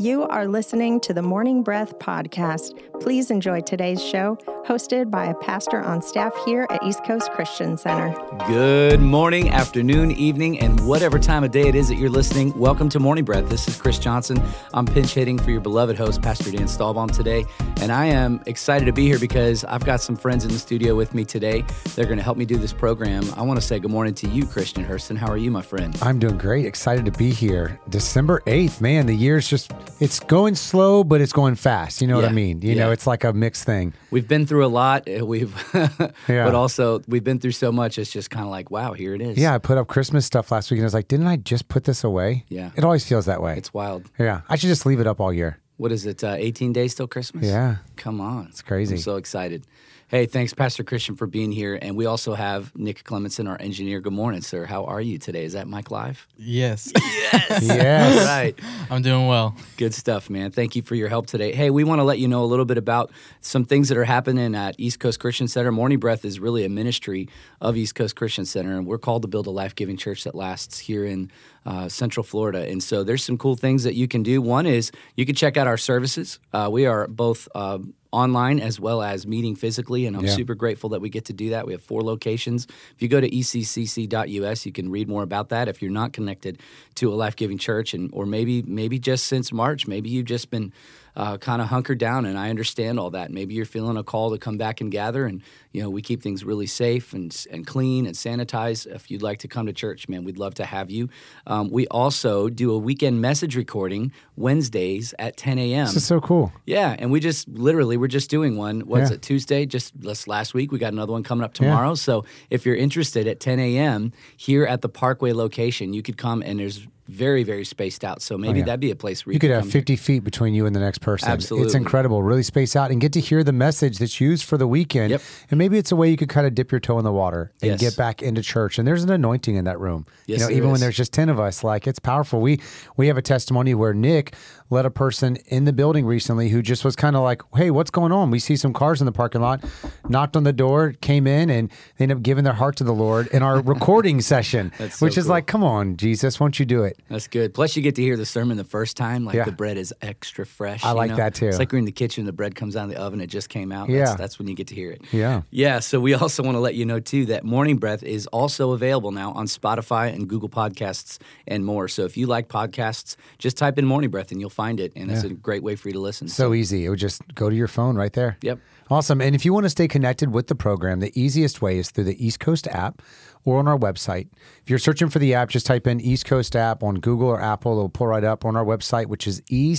You are listening to the Morning Breath podcast. Please enjoy today's show, hosted by a pastor on staff here at East Coast Christian Center. Good morning, afternoon, evening, and whatever time of day it is that you're listening. Welcome to Morning Breath. This is Chris Johnson. I'm pinch hitting for your beloved host, Pastor Dan Stahlbaum, today. And I am excited to be here because I've got some friends in the studio with me today. They're going to help me do this program. I want to say good morning to you, Christian Hurston. How are you, my friend? I'm doing great. Excited to be here. December 8th, man, the year's just, it's going slow, but it's going fast. You know what I mean? You Yeah. know, it's like a mixed thing. We've been through a lot. uh, We've, Yeah. but also we've been through so much. It's just kind of like, wow, here it is. Yeah, I put up Christmas stuff last week and I was like, didn't I just put this away? Yeah. It always feels that way. It's wild. yeah. I should just leave it up all year. What is it? Uh, 18 days till Christmas? Yeah. Come on. It's crazy. I'm so excited. Hey, thanks, Pastor Christian, for being here. And we also have Nick Clemenson, our engineer. Good morning, sir. How are you today? Is that Mike Live? Yes, Yes. right. I'm doing well. Good stuff, man. Thank you for your help today. Hey, we want to let you know a little bit about some things that are happening at East Coast Christian Center. Morning Breath is really a ministry of East Coast Christian Center, and we're called to build a life giving church that lasts here in uh, Central Florida. And so there's some cool things that you can do. One is you can check out our services. Uh, we are both. Uh, Online as well as meeting physically, and I'm Yeah. super grateful that we get to do that. We have four locations. If you go to eccc.us, you can read more about that. If you're not connected to a life giving church, and or maybe maybe just since March, maybe you've just been uh, kind of hunkered down, and I understand all that. Maybe you're feeling a call to come back and gather, and you know we keep things really safe and and clean and sanitized. If you'd like to come to church, man, we'd love to have you. Um, we also do a weekend message recording Wednesdays at 10 a.m. This is so cool. Yeah, and we just literally we're just doing one. What's Yeah. it Tuesday? Just last week. We got another one coming up tomorrow. So if you're interested at 10 a.m. here at the Parkway location, you could come and there's very very spaced out. So maybe Oh, yeah. that'd be a place where you, You could have 50 feet between you and the next person. Absolutely, It's incredible. Really space out and get to hear the message that's used for the weekend. Yep. And maybe it's a way you could kind of dip your toe in the water and Yes. get back into church. And there's an anointing in that room. Yes, you know, even when there's just 10 of us, like it's powerful. We we have a testimony where Nick led a person in the building recently who just was kind of like, hey, what's going on? We see some cars in the parking lot, knocked on the door, came in, and they ended up giving their heart to the Lord in our recording session, That's so which is cool. like, come on, Jesus, won't you do it? That's good. Plus, you get to hear the sermon the first time. Like Yeah. the bread is extra fresh. I you like know? that, too. It's like we're in the kitchen, the bread comes out of the oven, it just came out. Yeah. That's, that's when you get to hear it. Yeah. Yeah. So we also want to let you know too that Morning Breath is also available now on Spotify and Google Podcasts and more. So if you like podcasts, just type in Morning Breath and you'll find it, and it's a great way for you to listen. So easy. It would just go to your phone right there. Yep. Awesome. And if you want to stay connected with the program, the easiest way is through the East Coast app or on our website. If you're searching for the app, just type in East Coast app on Google or Apple. It'll pull right up on our website, which is E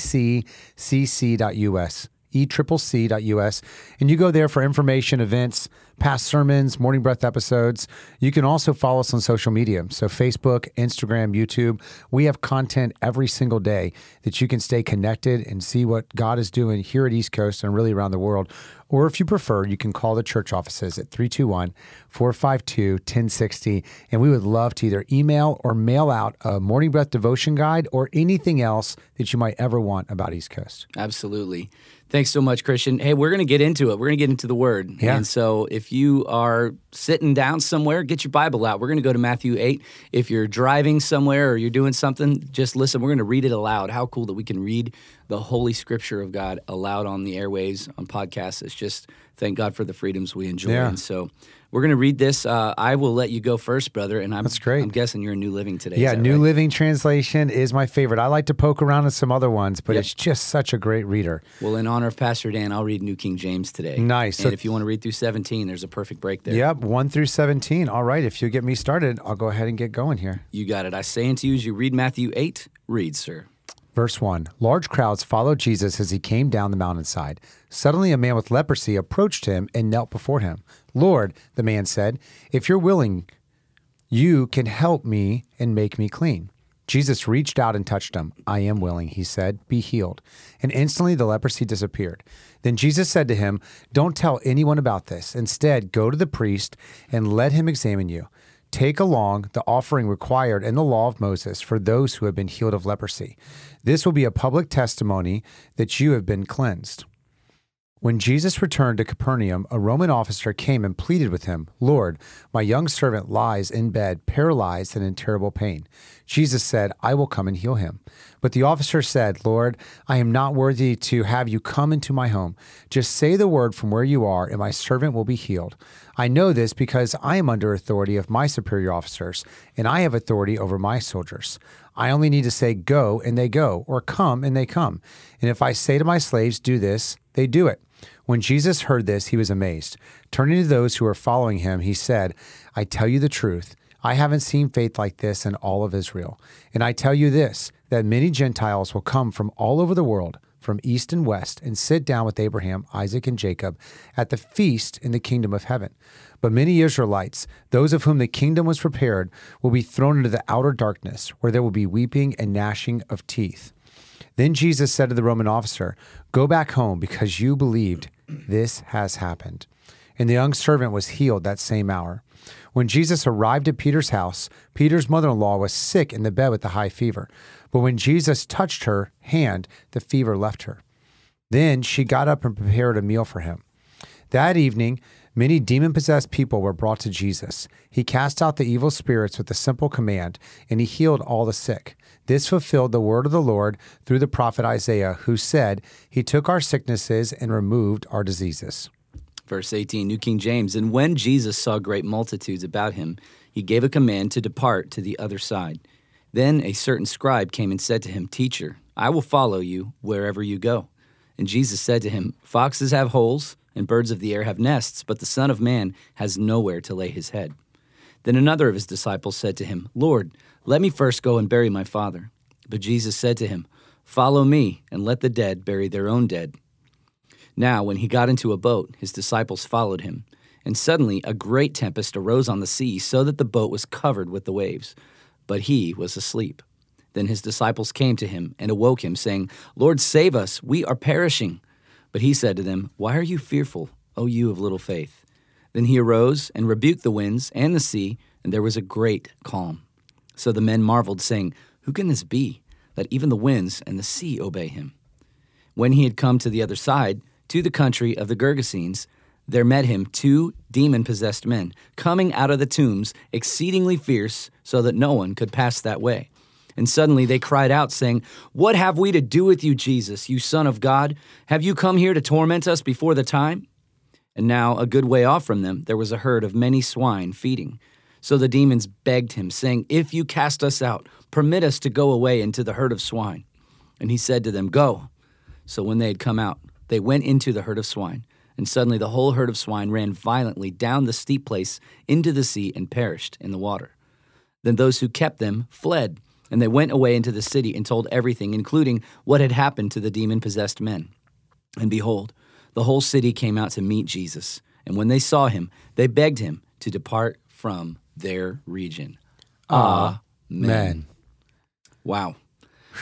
eccc.us. E-triple-C.us. And you go there for information, events, past sermons, morning breath episodes. You can also follow us on social media. So Facebook, Instagram, YouTube. We have content every single day that you can stay connected and see what God is doing here at East Coast and really around the world. Or if you prefer, you can call the church offices at 321 452 1060. And we would love to either email or mail out a morning breath devotion guide or anything else that you might ever want about East Coast. Absolutely. Thanks so much, Christian. Hey, we're going to get into it. We're going to get into the word. Yeah. And so if you are sitting down somewhere, get your Bible out. We're going to go to Matthew 8. If you're driving somewhere or you're doing something, just listen. We're going to read it aloud. How cool that we can read the Holy Scripture of God aloud on the airways, on podcasts. It's just thank God for the freedoms we enjoy. Yeah. And so we're going to read this. Uh, I will let you go first, brother. And I'm, That's great. I'm guessing you're a New Living today. Yeah, New right? Living Translation is my favorite. I like to poke around in some other ones, but Yep. it's just such a great reader. Well, in honor of Pastor Dan, I'll read New King James today. Nice. And So- if you want to read through 17, there's a perfect break there. Yep, 1 through 17. All right, if you get me started, I'll go ahead and get going here. You got it. I say unto you, as you read Matthew 8, read, sir. Verse 1 Large crowds followed Jesus as he came down the mountainside. Suddenly, a man with leprosy approached him and knelt before him. Lord, the man said, if you're willing, you can help me and make me clean. Jesus reached out and touched him. I am willing, he said, be healed. And instantly the leprosy disappeared. Then Jesus said to him, Don't tell anyone about this. Instead, go to the priest and let him examine you. Take along the offering required in the law of Moses for those who have been healed of leprosy. This will be a public testimony that you have been cleansed. When Jesus returned to Capernaum, a Roman officer came and pleaded with him, Lord, my young servant lies in bed, paralyzed and in terrible pain. Jesus said, I will come and heal him. But the officer said, Lord, I am not worthy to have you come into my home. Just say the word from where you are, and my servant will be healed. I know this because I am under authority of my superior officers, and I have authority over my soldiers. I only need to say, Go, and they go, or Come, and they come. And if I say to my slaves, Do this, they do it. When Jesus heard this, he was amazed. Turning to those who were following him, he said, I tell you the truth. I haven't seen faith like this in all of Israel. And I tell you this that many Gentiles will come from all over the world, from east and west, and sit down with Abraham, Isaac, and Jacob at the feast in the kingdom of heaven. But many Israelites, those of whom the kingdom was prepared, will be thrown into the outer darkness, where there will be weeping and gnashing of teeth. Then Jesus said to the Roman officer, Go back home because you believed this has happened. And the young servant was healed that same hour. When Jesus arrived at Peter's house, Peter's mother in law was sick in the bed with a high fever. But when Jesus touched her hand, the fever left her. Then she got up and prepared a meal for him. That evening, many demon possessed people were brought to Jesus. He cast out the evil spirits with a simple command, and he healed all the sick. This fulfilled the word of the Lord through the prophet Isaiah, who said, He took our sicknesses and removed our diseases. Verse 18, New King James. And when Jesus saw great multitudes about him, he gave a command to depart to the other side. Then a certain scribe came and said to him, Teacher, I will follow you wherever you go. And Jesus said to him, Foxes have holes, and birds of the air have nests, but the Son of Man has nowhere to lay his head. Then another of his disciples said to him, Lord, let me first go and bury my father. But Jesus said to him, Follow me, and let the dead bury their own dead. Now, when he got into a boat, his disciples followed him. And suddenly a great tempest arose on the sea, so that the boat was covered with the waves. But he was asleep. Then his disciples came to him and awoke him, saying, Lord, save us, we are perishing. But he said to them, Why are you fearful, O you of little faith? Then he arose and rebuked the winds and the sea, and there was a great calm. So the men marveled, saying, Who can this be, that even the winds and the sea obey him? When he had come to the other side, to the country of the Gergesenes, there met him two demon possessed men, coming out of the tombs, exceedingly fierce, so that no one could pass that way. And suddenly they cried out, saying, What have we to do with you, Jesus, you Son of God? Have you come here to torment us before the time? And now, a good way off from them, there was a herd of many swine feeding. So the demons begged him, saying, If you cast us out, permit us to go away into the herd of swine. And he said to them, Go. So when they had come out, they went into the herd of swine. And suddenly the whole herd of swine ran violently down the steep place into the sea and perished in the water. Then those who kept them fled, and they went away into the city and told everything, including what had happened to the demon possessed men. And behold, the whole city came out to meet Jesus. And when they saw him, they begged him to depart from their region. Amen. Man, Wow.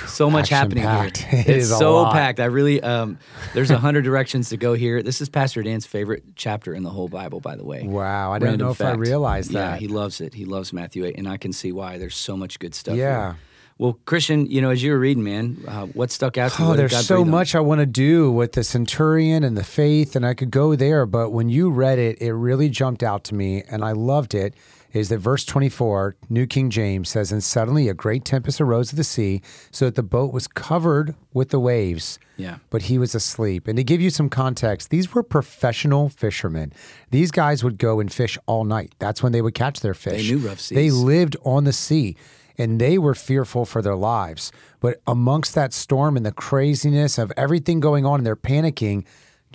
So much happening Action-packed. here. It it's is so packed. I really um there's a hundred directions to go here. This is Pastor Dan's favorite chapter in the whole Bible, by the way. Wow, I didn't Random know if I fact. realized Yeah, that. he loves it. He loves Matthew 8, and I can see why. There's so much good stuff. Yeah. here. Well, Christian, you know, as you were reading, man, uh, what stuck out to you? Oh, there's so much I want to do with the centurion and the faith, and I could go there, but when you read it, it really jumped out to me, and I loved it. Is that verse 24, New King James says, And suddenly a great tempest arose of the sea, so that the boat was covered with the waves. Yeah. But he was asleep. And to give you some context, these were professional fishermen. These guys would go and fish all night. That's when they would catch their fish. They knew rough seas. They lived on the sea and they were fearful for their lives. But amongst that storm and the craziness of everything going on and they're panicking,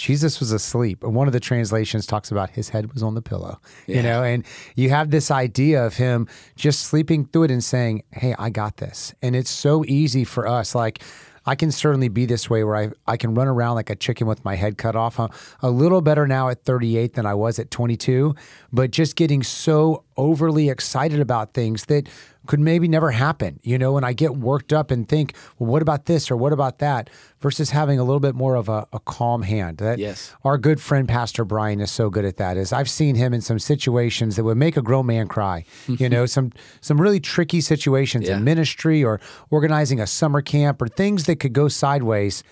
Jesus was asleep. One of the translations talks about his head was on the pillow, you know, and you have this idea of him just sleeping through it and saying, Hey, I got this. And it's so easy for us. Like, I can certainly be this way where I, I can run around like a chicken with my head cut off. I'm a little better now at 38 than I was at 22, but just getting so overly excited about things that could maybe never happen, you know, and I get worked up and think, well, what about this or what about that? Versus having a little bit more of a, a calm hand. That Yes. our good friend Pastor Brian is so good at that. Is I've seen him in some situations that would make a grown man cry. You know, some some really tricky situations Yeah. in ministry or organizing a summer camp or things that could go sideways.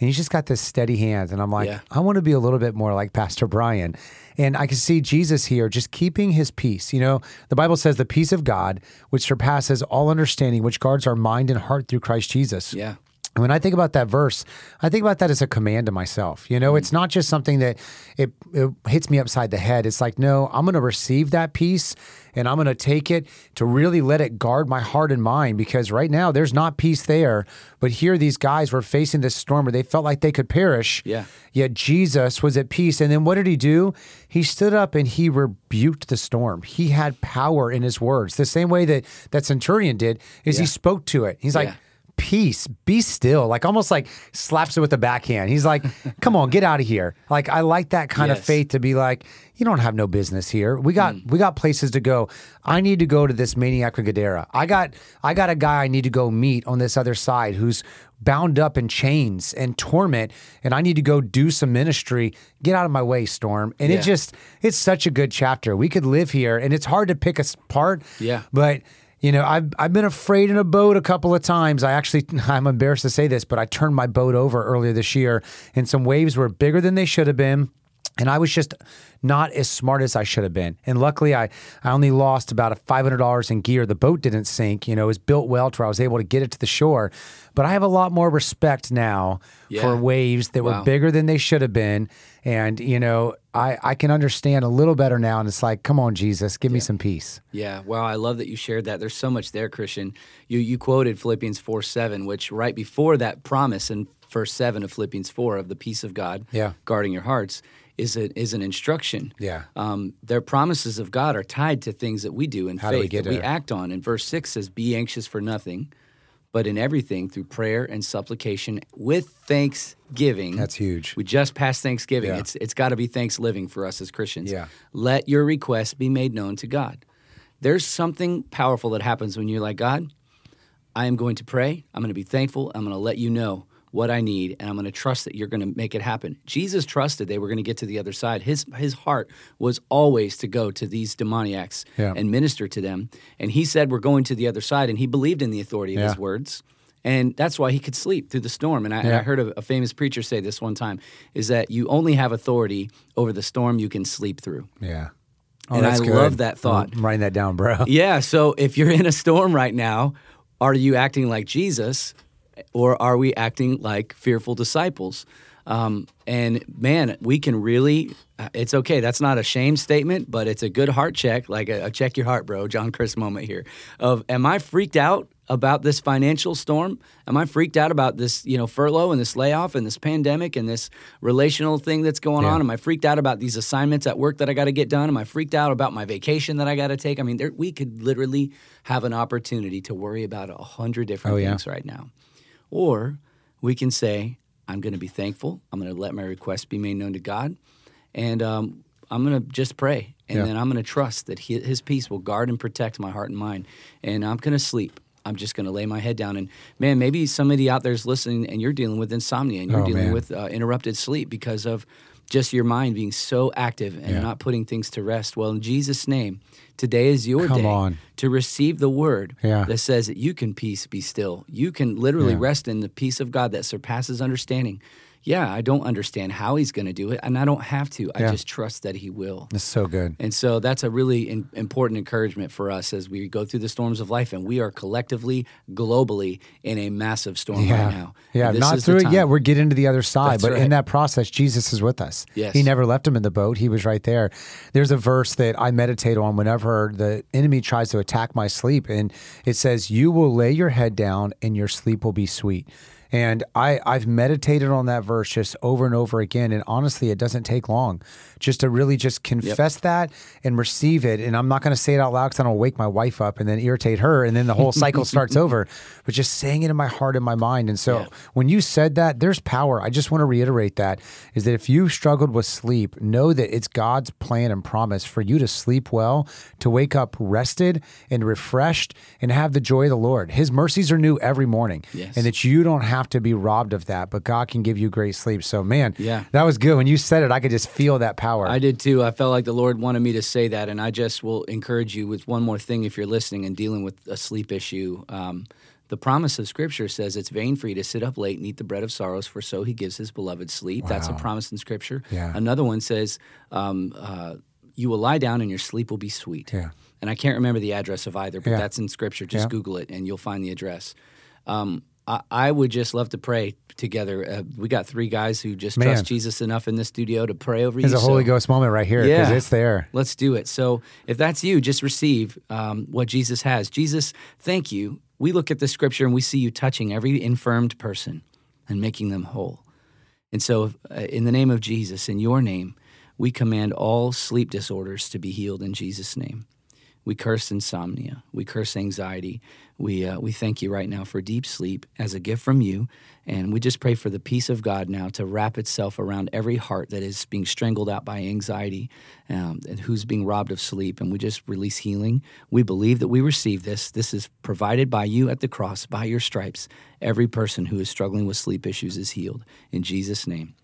and he's just got this steady hand. And I'm like, Yeah. I want to be a little bit more like Pastor Brian. And I can see Jesus here just keeping his peace. You know, the Bible says the peace of God, which surpasses all understanding, which guards our mind and heart through Christ Jesus. Yeah. And when I think about that verse, I think about that as a command to myself. You know, it's mm. not just something that it, it hits me upside the head. It's like, no, I'm going to receive that peace and I'm going to take it to really let it guard my heart and mind because right now there's not peace there. But here these guys were facing this storm where they felt like they could perish. Yeah. Yet Jesus was at peace. And then what did he do? He stood up and he rebuked the storm. He had power in his words. The same way that that centurion did is he spoke to it. He's like, Yeah. Peace, be still. Like almost like slaps it with the backhand. He's like, come on, get out of here. Like I like that kind of faith to be like, you don't have no business here. We got mm. we got places to go. I need to go to this maniac Gadara. I got I got a guy I need to go meet on this other side who's bound up in chains and torment and I need to go do some ministry. Get out of my way, Storm. And Yeah. it just it's such a good chapter. We could live here and it's hard to pick us apart. Yeah. But you know, I've I've been afraid in a boat a couple of times. I actually I'm embarrassed to say this, but I turned my boat over earlier this year, and some waves were bigger than they should have been. And I was just not as smart as I should have been. And luckily, I, I only lost about a $500 in gear. The boat didn't sink. You know, it was built well to where I was able to get it to the shore. But I have a lot more respect now Yeah. for waves that were bigger than they should have been. And, you know, I, I can understand a little better now. And it's like, come on, Jesus, give me some peace. Yeah, wow, I love that you shared that. There's so much there, Christian. You you quoted Philippians 4 7, which right before that promise in verse 7 of Philippians 4 of the peace of God Yeah. guarding your hearts is a, is an instruction. Yeah. Um, their promises of God are tied to things that we do in How do faith we get that we act on. And verse 6 says, Be anxious for nothing, but in everything through prayer and supplication with thanksgiving. That's huge. We just passed Thanksgiving. Yeah. It's it's got to be thanks living for us as Christians. Yeah. Let your requests be made known to God. There's something powerful that happens when you're like, God, I am going to pray. I'm going to be thankful. I'm going to let you know what I need, and I'm going to trust that you're going to make it happen. Jesus trusted they were going to get to the other side. His his heart was always to go to these demoniacs Yeah. and minister to them. And he said, "We're going to the other side," and he believed in the authority of Yeah. his words. And that's why he could sleep through the storm. And I, and I heard a, a famous preacher say this one time: is that you only have authority over the storm you can sleep through. Yeah. Oh, and I Oh, good. love that thought. I'm writing that down, bro. Yeah. So if you're in a storm right now, are you acting like Jesus or are we acting like fearful disciples? Um, and man, we can really, uh, it's okay. That's not a shame statement, but it's a good heart check, like a, a check your heart, bro. John Chris moment here of, am I freaked out about this financial storm? Am I freaked out about this, you know, furlough and this layoff and this pandemic and this relational thing that's going Yeah. on? Am I freaked out about these assignments at work that I got to get done? Am I freaked out about my vacation that I got to take? I mean, there, we could literally have an opportunity to worry about a hundred different Oh, yeah. things right now. Or we can say, I'm going to be thankful. I'm going to let my request be made known to God. And um, I'm going to just pray. And Yeah. then I'm going to trust that he, His peace will guard and protect my heart and mind. And I'm going to sleep. I'm just going to lay my head down. And man, maybe somebody out there is listening and you're dealing with insomnia and you're Oh, dealing man. with uh, interrupted sleep because of just your mind being so active and Yeah. not putting things to rest. Well, in Jesus' name, today is your Come day on. to receive the word Yeah. that says that you can peace be still. You can literally Yeah. rest in the peace of God that surpasses understanding. Yeah, I don't understand how he's going to do it, and I don't have to. I Yeah. just trust that he will. It's so good. And so that's a really in, important encouragement for us as we go through the storms of life, and we are collectively, globally, in a massive storm Yeah. right now. Yeah, not through it yet. We're getting to the other side, That's but in that process, Jesus is with us. Yes. He never left him in the boat. He was right there. There's a verse that I meditate on whenever the enemy tries to attack my sleep, and it says, "You will lay your head down, and your sleep will be sweet." And I, I've meditated on that verse just over and over again. And honestly, it doesn't take long just to really just confess that and receive it. And I'm not going to say it out loud because I don't wake my wife up and then irritate her. And then the whole cycle starts over. But just saying it in my heart and my mind. And so Yeah. when you said that, there's power. I just want to reiterate that is that if you've struggled with sleep, know that it's God's plan and promise for you to sleep well, to wake up rested and refreshed and have the joy of the Lord. His mercies are new every morning. Yes. And that you don't have to be robbed of that, but God can give you great sleep. So, man, Yeah. that was good. When you said it, I could just feel that power. I did too. I felt like the Lord wanted me to say that, and I just will encourage you with one more thing if you're listening and dealing with a sleep issue. Um, The promise of Scripture says it's vain for you to sit up late and eat the bread of sorrows, for so he gives his beloved sleep. That's a promise in Scripture. Yeah. Another one says, um, uh, you will lie down and your sleep will be sweet. Yeah. And I can't remember the address of either, but Yeah. that's in Scripture. Just. Google it and you'll find the address. Um, I, I would just love to pray together. Uh, we got three guys who just Man. trust Jesus enough in the studio to pray over There's you. a Holy so- Ghost moment right here because Yeah. it's there. Let's do it. So, if that's you, just receive um, what Jesus has. Jesus, thank you. We look at the scripture and we see you touching every infirmed person and making them whole. And so, uh, in the name of Jesus, in your name, we command all sleep disorders to be healed in Jesus' name. We curse insomnia. We curse anxiety. We, uh, we thank you right now for deep sleep as a gift from you. And we just pray for the peace of God now to wrap itself around every heart that is being strangled out by anxiety um, and who's being robbed of sleep. And we just release healing. We believe that we receive this. This is provided by you at the cross, by your stripes. Every person who is struggling with sleep issues is healed. In Jesus' name,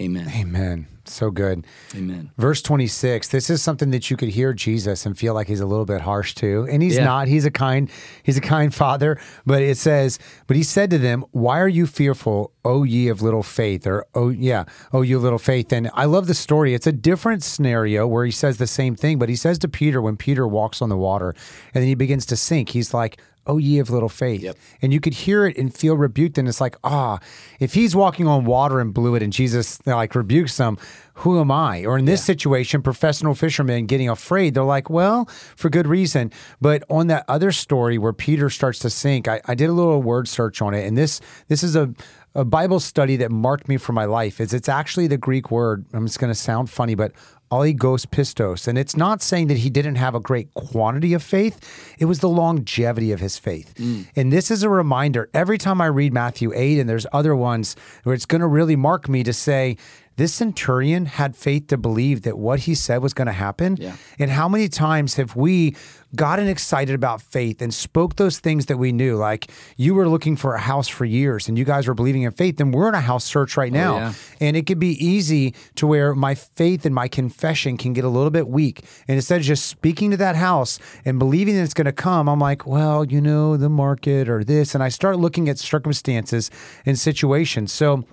amen. Amen. So good. Amen. Verse 26, this is something that you could hear Jesus and feel like he's a little bit harsh too. And he's Yeah. not. He's a kind he's a kind father, but it says, "But he said to them, why are you fearful, O ye of little faith?" Or oh yeah, oh you of little faith." And I love the story. It's a different scenario where he says the same thing, but he says to Peter when Peter walks on the water and then he begins to sink, he's like, "O ye of little faith." Yep. And you could hear it and feel rebuked. And it's like, ah, if he's walking on water and blew it and Jesus like rebukes them, who am I? Or in this situation, professional fishermen getting afraid, they're like, well, for good reason. But on that other story where Peter starts to sink, I, I did a little word search on it. And this this is a a Bible study that marked me for my life is it's actually the Greek word. I'm just going to sound funny, but oligos pistos. And it's not saying that he didn't have a great quantity of faith. It was the longevity of his faith. Mm. And this is a reminder every time I read Matthew 8, and there's other ones where it's going to really mark me to say, this centurion had faith to believe that what he said was going to happen. Yeah. And how many times have we gotten excited about faith and spoke those things that we knew? Like you were looking for a house for years and you guys were believing in faith, and we're in a house search right oh, now. yeah. And it could be easy to where my faith and my confession can get a little bit weak. And instead of just speaking to that house and believing that it's going to come, I'm like, well, you know, the market or this. And I start looking at circumstances and situations. So,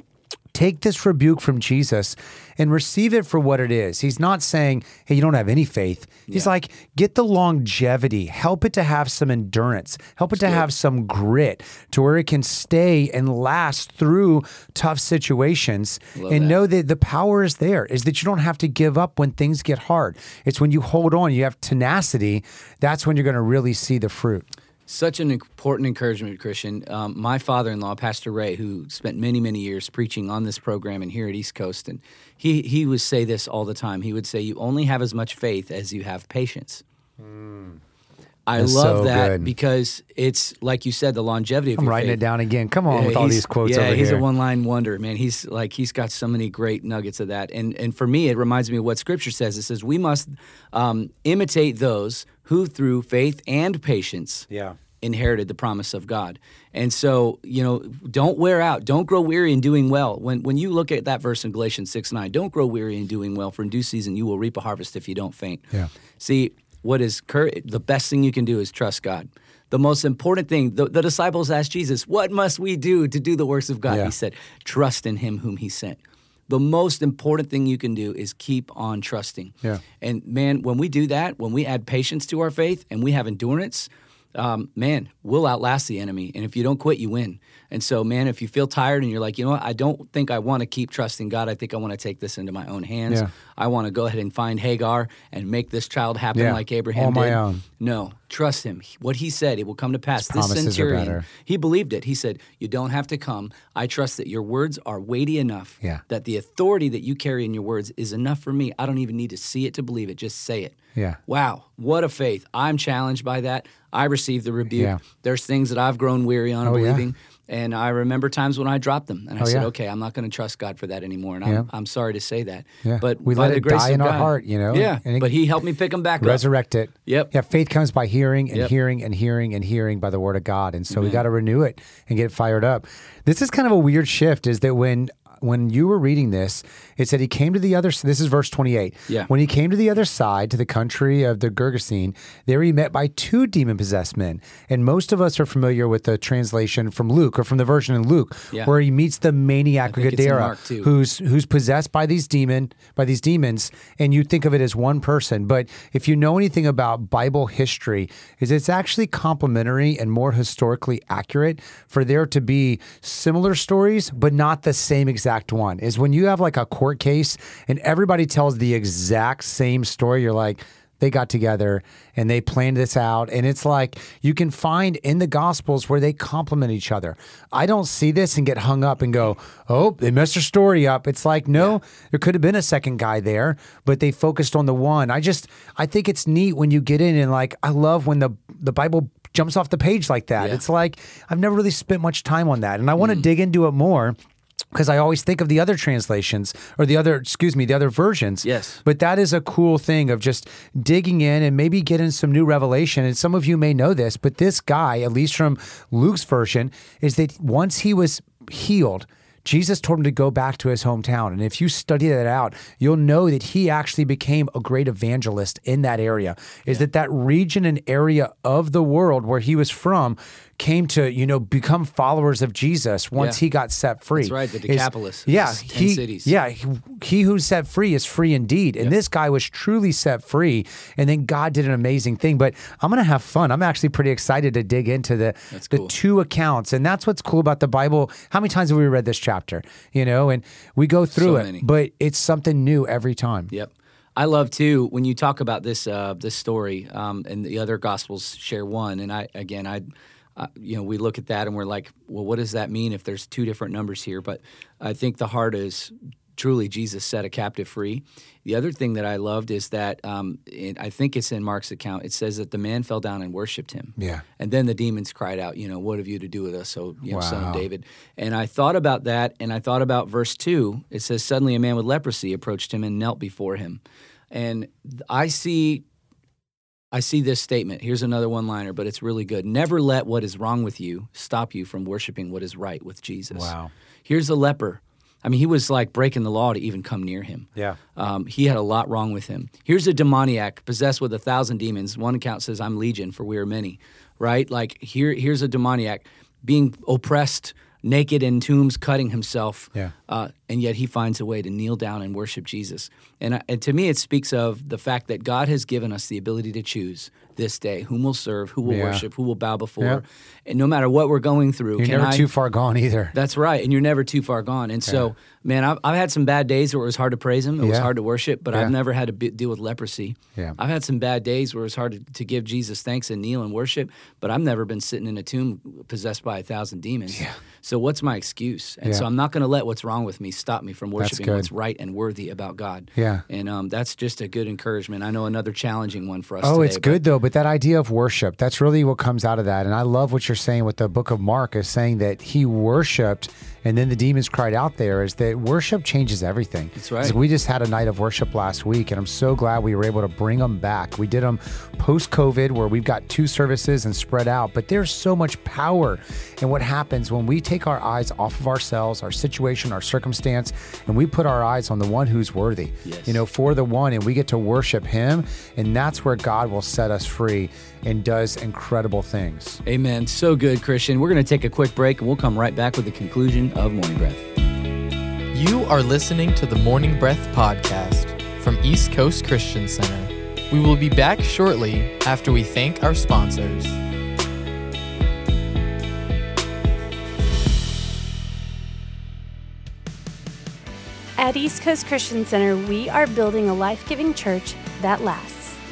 take this rebuke from Jesus and receive it for what it is. He's not saying, hey, you don't have any faith. He's like, get the longevity, help it to have some endurance, help it to have some grit to where it can stay and last through tough situations Love and that. know that the power is there, is that you don't have to give up when things get hard. It's when you hold on, you have tenacity, that's when you're going to really see the fruit. Such an important encouragement, Christian. Um, my father in law, Pastor Ray, who spent many, many years preaching on this program and here at East Coast, and he, he would say this all the time. He would say, You only have as much faith as you have patience. I That's love so that good. because it's, like you said, the longevity of I'm your writing faith. it down again. Come on Yeah, with all he's- these quotes Yeah, over he's here. a one-line wonder, man. He's like he's got so many great nuggets of that, and and for me, it reminds me of what Scripture says. It says we must um, imitate those who, through faith and patience, Yeah. inherited the promise of God. And so, you know, don't wear out, don't grow weary in doing well. When when you look at that verse in Galatians six nine, don't grow weary in doing well, for in due season you will reap a harvest if you don't faint. Yeah. See, what is cur- the best thing you can do is trust God. The most important thing, the, the disciples asked Jesus, What must we do to do the works of God? Yeah. He said, Trust in him whom he sent. The most important thing you can do is keep on trusting. Yeah. And man, when we do that, when we add patience to our faith and we have endurance, um, man, we'll outlast the enemy. And if you don't quit, you win. And so, man, if you feel tired and you're like, you know what, I don't think I want to keep trusting God. I think I want to take this into my own hands. Yeah. I want to go ahead and find Hagar and make this child happen Yeah, like Abraham my did. own. No, trust him. What he said, it will come to pass. This centurion, he believed it. He said, You don't have to come. I trust that your words are weighty enough Yeah. that the authority that you carry in your words is enough for me. I don't even need to see it to believe it. Just say it. Yeah. Wow, what a faith. I'm challenged by that. I received the rebuke. Yeah. There's things that I've grown weary on Oh, believing. And I remember times when I dropped them and I Oh, said, yeah. okay, I'm not going to trust God for that anymore. And I'm, I'm sorry to say that. Yeah. But We by let the it grace die in our God- heart, you know, Yeah. it- but He helped me pick them back up. resurrect it. Yep. Yeah, faith comes by hearing and Yep. hearing and hearing and hearing by the word of God. And so we got to renew it and get it fired up. This is kind of a weird shift is that when when you were reading this, it said he came to the other. This is verse twenty-eight. Yeah. When he came to the other side, to the country of the Gergesene, there he met by two demon-possessed men. And most of us are familiar with the translation from Luke or from the version in Luke, Yeah. where he meets the maniac Gadara, who's who's possessed by these demon by these demons, and you think of it as one person. But if you know anything about Bible history, is it's actually complementary and more historically accurate for there to be similar stories, but not the same exact one. Is when you have like a court case and everybody tells the exact same story, you're like. They got together and they planned this out. And it's like you can find in the Gospels where they complement each other. I don't see this and get hung up and go, oh, they messed their story up. It's like, no, there could have been a second guy there, but they focused on the one. I just, I think it's neat when you get in and like, I love when the, the Bible jumps off the page like that. Yeah. It's like, I've never really spent much time on that. And I want to mm. dig into it more. Because I always think of the other translations or the other, excuse me, the other versions. Yes. But that is a cool thing of just digging in and maybe getting some new revelation. And some of you may know this, but this guy, at least from Luke's version, is that once he was healed, Jesus told him to go back to his hometown. And if you study that out, you'll know that he actually became a great evangelist in that area. Is that that region and area of the world where he was from came to, you know, become followers of Jesus once Yeah. he got set free. That's right, the Is- yeah, 10 he, cities. yeah, he, he who's set free is free indeed. And this guy was truly set free. And then God did an amazing thing. But I'm going to have fun. I'm actually pretty excited to dig into the, That's the cool. two accounts. And that's what's cool about the Bible. How many times have we read this chapter? You know, and we go through So it, many. but it's something new every time. Yep. I love too when you talk about this uh, this story, um, and the other gospels share one. And I again, I, uh, you know, we look at that and we're like, well, what does that mean if there's two different numbers here? But I think the heart is truly Jesus set a captive free. The other thing that I loved is that um, it, I think it's in Mark's account. It says that the man fell down and worshipped him. Yeah. And then the demons cried out, you know, what have you to do with us, so you know, son of David? And I thought about that, and I thought about verse two. It says, suddenly a man with leprosy approached him and knelt before him, and I see. I see this statement. Here's another one liner, but it's really good. Never let what is wrong with you stop you from worshiping what is right with Jesus. Wow. Here's a leper. I mean, he was like breaking the law to even come near him. Yeah. Um, he had a lot wrong with him. Here's a demoniac possessed with a thousand demons. One account says, "I'm legion, for we are many." Right? Like here, here's a demoniac being oppressed, naked in tombs, cutting himself. Yeah. Uh, and yet he finds a way to kneel down and worship Jesus. And, and to me, it speaks of the fact that God has given us the ability to choose this day whom we'll serve, who will Yeah. worship, who will bow before, Yeah. and no matter what we're going through. You're never I, too far gone either. that's right, and you're never too far gone. And so, man, I've, I've had some bad days where it was hard to praise him, it was hard to worship, but Yeah. I've never had to be, deal with leprosy. Yeah. I've had some bad days where it was hard to, to give Jesus thanks and kneel and worship, but I've never been sitting in a tomb possessed by a thousand demons. Yeah. So what's my excuse? And so I'm not going to let what's wrong with me stop me from worshiping what's right and worthy about God. Yeah. And um, that's just a good encouragement. I know another challenging one for us. Oh, today, it's good though. But that idea of worship, that's really what comes out of that. And I love what you're saying with the book of Mark is saying that he worshiped and then the demons cried out there is that worship changes everything. That's right. 'Cause We just had a night of worship last week and I'm so glad we were able to bring them back. We did them post COVID where we've got two services and spread out, but there's so much power in what happens when we take our eyes off of ourselves, our situation, our circumstance, and we put our eyes on the one who's worthy. Yes. You know, for the one, and we get to worship him. And that's where God will set us free and does incredible things. Amen. So good, Christian. We're going to take a quick break and we'll come right back with the conclusion of Morning Breath. You are listening to the Morning Breath podcast from East Coast Christian Center. We will be back shortly after we thank our sponsors. At East Coast Christian Center, we are building a life giving church that lasts.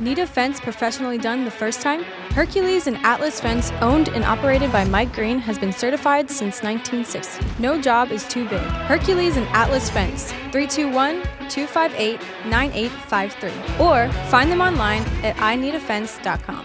Need a fence professionally done the first time? Hercules and Atlas Fence, owned and operated by Mike Green, has been certified since 1960. No job is too big. Hercules and Atlas Fence, 321 258 9853. Or find them online at ineedafence.com.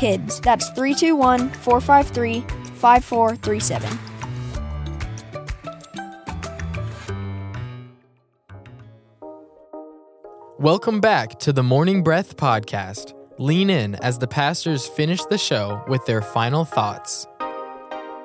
KIDS. That's 321 453 5437. Welcome back to the Morning Breath podcast. Lean in as the pastors finish the show with their final thoughts.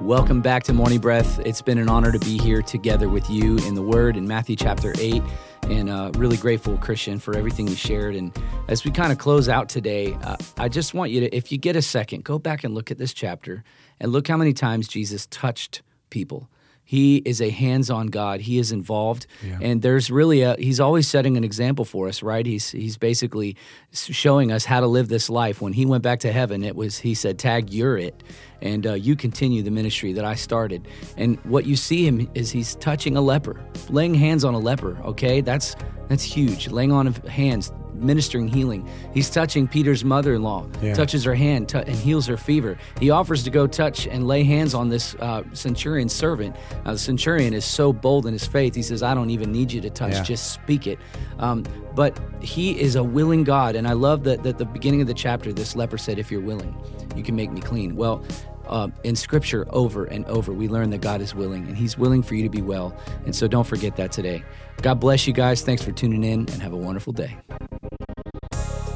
Welcome back to Morning Breath. It's been an honor to be here together with you in the Word in Matthew chapter 8. And uh, really grateful, Christian, for everything you shared. And as we kind of close out today, uh, I just want you to, if you get a second, go back and look at this chapter and look how many times Jesus touched people. He is a hands-on God. He is involved, yeah. and there's really a. He's always setting an example for us, right? He's he's basically showing us how to live this life. When he went back to heaven, it was he said, "Tag, you're it," and uh, you continue the ministry that I started. And what you see him is he's touching a leper, laying hands on a leper. Okay, that's that's huge. Laying on of hands, ministering healing. He's touching Peter's mother in law, yeah. touches her hand t- and heals her fever. He offers to go touch and lay hands on this uh, centurion servant. Now, the centurion is so bold in his faith, he says, I don't even need you to touch, yeah. just speak it. Um, but he is a willing God. And I love that at the beginning of the chapter, this leper said, If you're willing, you can make me clean. Well, uh, in Scripture over and over, we learn that God is willing and He's willing for you to be well. And so don't forget that today. God bless you guys. Thanks for tuning in and have a wonderful day.